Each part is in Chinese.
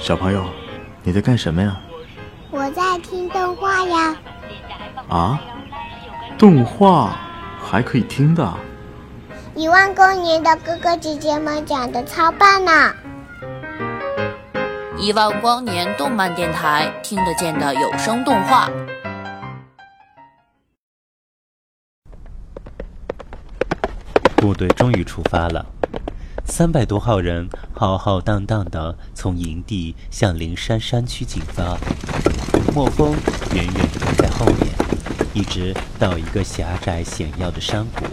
小朋友，你在干什么呀？我在听动画呀。啊？动画还可以听的？一万光年的哥哥姐姐们讲的超棒呢！一万光年动漫电台听得见的有声动画。部队终于出发了，三百多号人浩浩荡荡地从营地向灵山山区进发。莫风远远地跟在后面，一直到一个狭窄险要的山谷。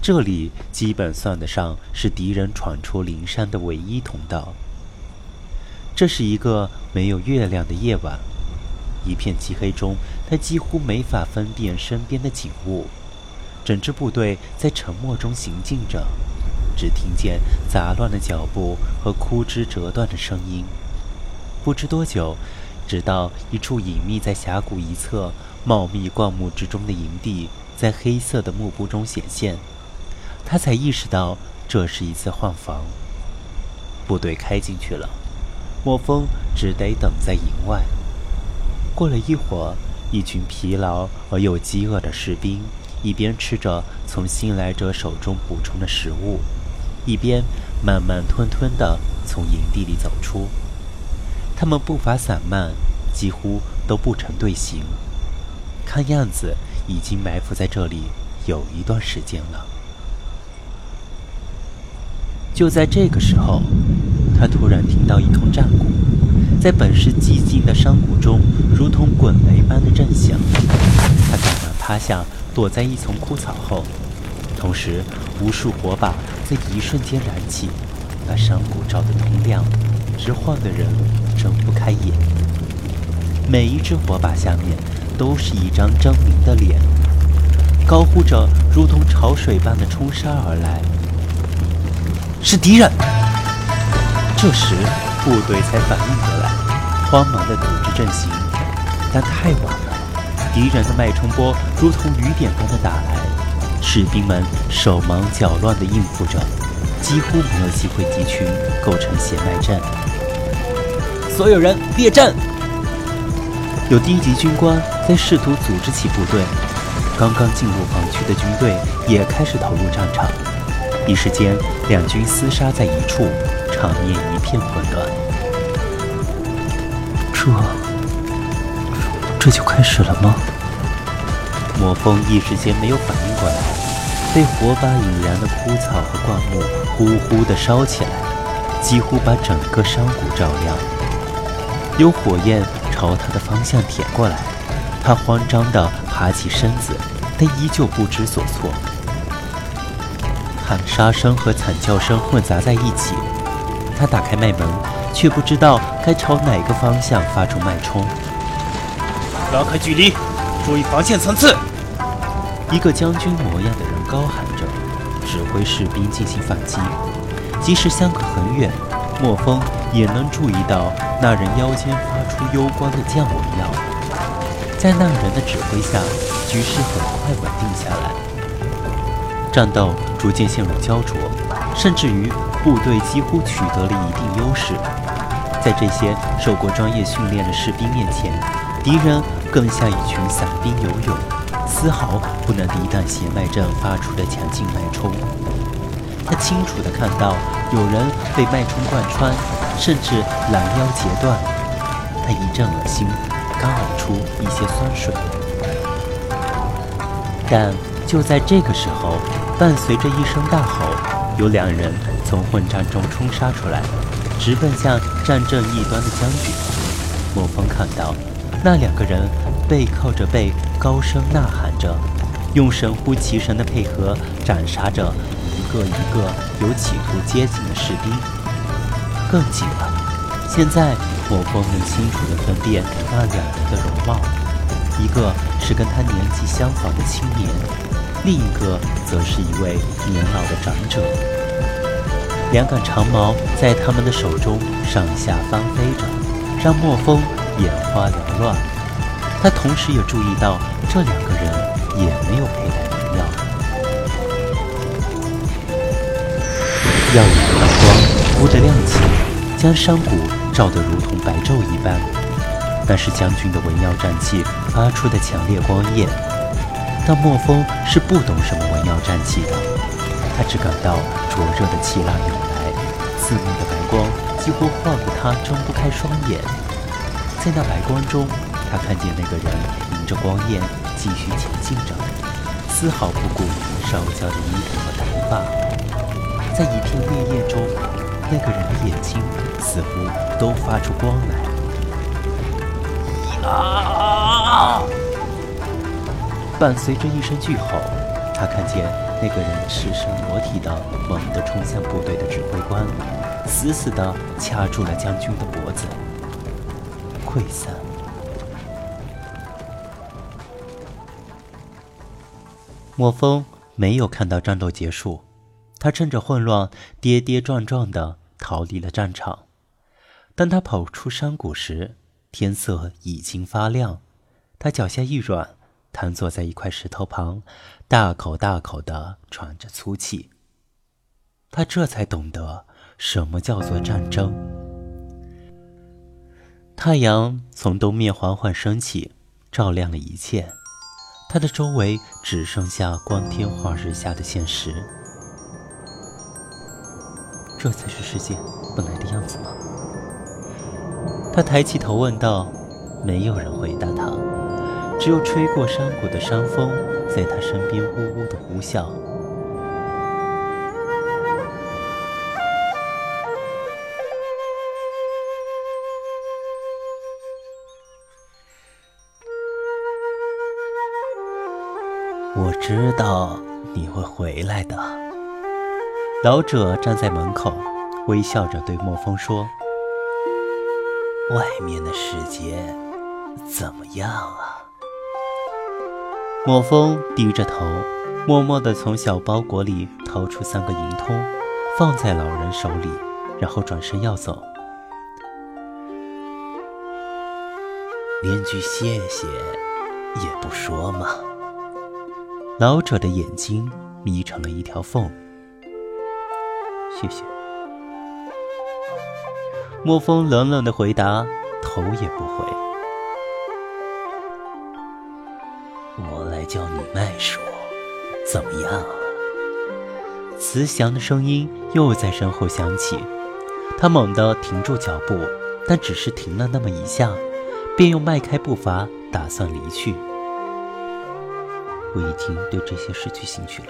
这里基本算得上是敌人闯出灵山的唯一通道。这是一个没有月亮的夜晚，一片漆黑中，他几乎没法分辨身边的景物。整支部队在沉默中行进着，只听见杂乱的脚步和枯枝折断的声音。不知多久，直到一处隐秘在峡谷一侧、茂密灌木之中的营地在黑色的幕布中显现。他才意识到这是一次换防，部队开进去了，莫风只得等在营外。过了一会儿，一群疲劳而又饥饿的士兵一边吃着从新来者手中补充的食物，一边慢慢吞吞地从营地里走出。他们步伐散漫，几乎都不成队形，看样子已经埋伏在这里有一段时间了。就在这个时候，他突然听到一通战鼓，在本是寂静的山谷中，如同滚雷般的震响。他赶忙趴下，躲在一丛枯草后，同时无数火把在一瞬间燃起，把山谷照得通亮，直晃得人睁不开眼。每一只火把下面都是一张狰狞的脸，高呼着如同潮水般的冲杀而来。是敌人！这时部队才反应过来，慌忙地组织阵型，但太晚了。敌人的脉冲波如同雨点般的打来，士兵们手忙脚乱地应付着，几乎没有机会集群构成血脉阵。所有人列阵！有低级军官在试图组织起部队，刚刚进入防区的军队也开始投入战场。一时间，两军厮杀在一处，场面一片混乱。这，这就开始了吗？魔风一时间没有反应过来，被火把引燃的枯草和灌木呼呼地烧起来，几乎把整个山谷照亮。有火焰朝他的方向舔过来，他慌张地爬起身子，但依旧不知所措。喊杀声和惨叫声混杂在一起，他打开脉门，却不知道该朝哪个方向发出脉冲。拉开距离，注意防线层次。一个将军模样的人高喊着，指挥士兵进行反击。即使相隔很远，莫风也能注意到那人腰间发出幽光的降魔药。在那人的指挥下，局势很快稳定下来。战斗逐渐陷入焦灼，甚至于部队几乎取得了一定优势。在这些受过专业训练的士兵面前，敌人更像一群散兵游勇，丝毫不能抵挡血脉阵发出的强劲脉冲。他清楚地看到有人被脉冲贯穿，甚至拦腰截断。他一阵恶心，刚呕出一些酸水。但就在这个时候，伴随着一声大吼，有两人从混战中冲杀出来，直奔向战阵一端的将军。莫风看到，那两个人背靠着背，高声呐喊着，用神乎其神的配合斩杀着一个一个有企图接近的士兵。更近了，现在莫风能清楚地分辨那两人的容貌，一个是跟他年纪相仿的青年。另一个则是一位年老的长者，两杆长矛在他们的手中上下翻飞着，让莫风眼花缭乱。他同时也注意到这两个人也没有佩戴灵药。耀眼的光忽地亮起，将山谷照得如同白昼一般。那是将军的文耀战气发出的强烈光焰。但莫风是不懂什么文耀战气的，他只感到灼热的气浪涌来，刺目的白光几乎晃得他睁不开双眼。在那白光中，他看见那个人迎着光焰继续前进着，丝毫不顾烧焦的衣服和头发。在一片烈焰中，那个人的眼睛似乎都发出光来。啊！伴随着一声巨吼，他看见那个人赤身裸体的猛地冲向部队的指挥官，死死地掐住了将军的脖子。溃散。莫风没有看到战斗结束，他趁着混乱，跌跌撞撞地逃离了战场。当他跑出山谷时，天色已经发亮。他脚下一软。瘫坐在一块石头旁，大口大口地喘着粗气。他这才懂得什么叫做战争。太阳从东面缓缓升起，照亮了一切。他的周围只剩下光天化日下的现实。这才是世界本来的样子吗？他抬起头问道。没有人回答他。只有吹过山谷的山风，在他身边呜呜的呼啸。知道你会回来的。老者站在门口，微笑着对莫风说：“外面的世界怎么样啊？”莫风低着头，默默地从小包裹里掏出三个银通，放在老人手里，然后转身要走。连句谢谢也不说吗？老者的眼睛眯成了一条缝。谢谢。莫风冷冷的回答，头也不回。我来教你脉术，怎么样？慈祥的声音又在身后响起。他猛地停住脚步，但只是停了那么一下，便又迈开步伐，打算离去。我已经对这些失去兴趣了。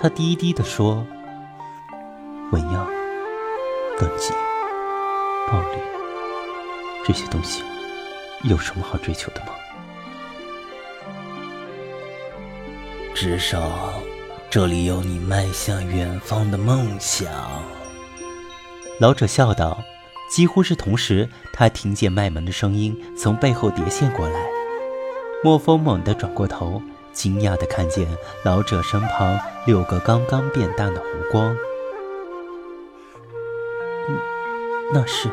他低低地说：“文样、等级、暴力，这些东西，有什么好追求的吗？”至少，这里有你迈向远方的梦想。”老者笑道。几乎是同时，他听见麦门的声音从背后叠现过来。莫风猛地转过头，惊讶地看见老者身旁六个刚刚变淡的弧光。那是？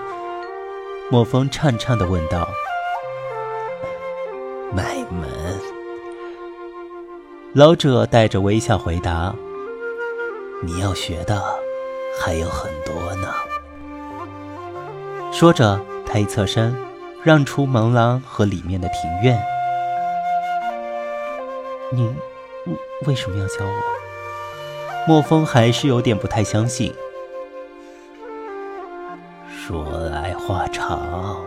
莫风颤颤地问道。麦门。老者带着微笑回答：“你要学的还有很多呢。”说着，他一侧身，让出门廊和里面的庭院。“你为什么要教我？”莫风还是有点不太相信。说来话长，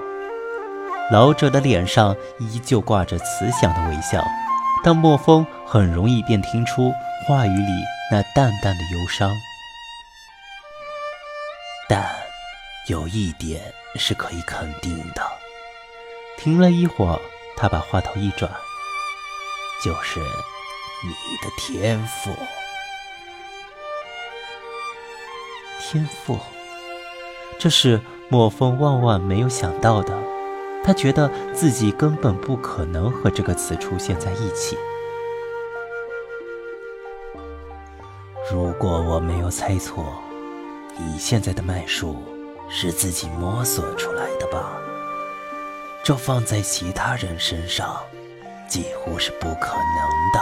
老者的脸上依旧挂着慈祥的微笑。但莫风很容易便听出话语里那淡淡的忧伤。但有一点是可以肯定的。停了一会儿，他把话头一转，就是你的天赋。天赋，这是莫风万万没有想到的。他觉得自己根本不可能和这个词出现在一起。如果我没有猜错，你现在的脉术是自己摸索出来的吧？这放在其他人身上，几乎是不可能的。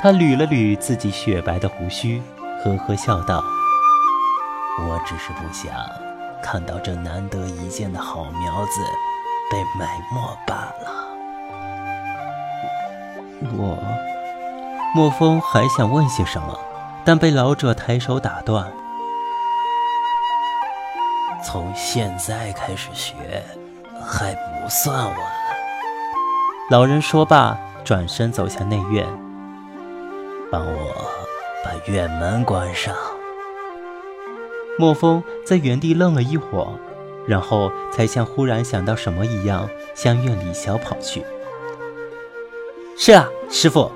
他捋了捋自己雪白的胡须，呵呵笑道：“我只是不想。”看到这难得一见的好苗子被埋没罢了。我，莫风还想问些什么，但被老者抬手打断。从现在开始学，还不算晚。老人说罢，转身走向内院。帮我把院门关上。莫风在原地愣了一会儿，然后才像忽然想到什么一样，向院里小跑去。是啊，师傅。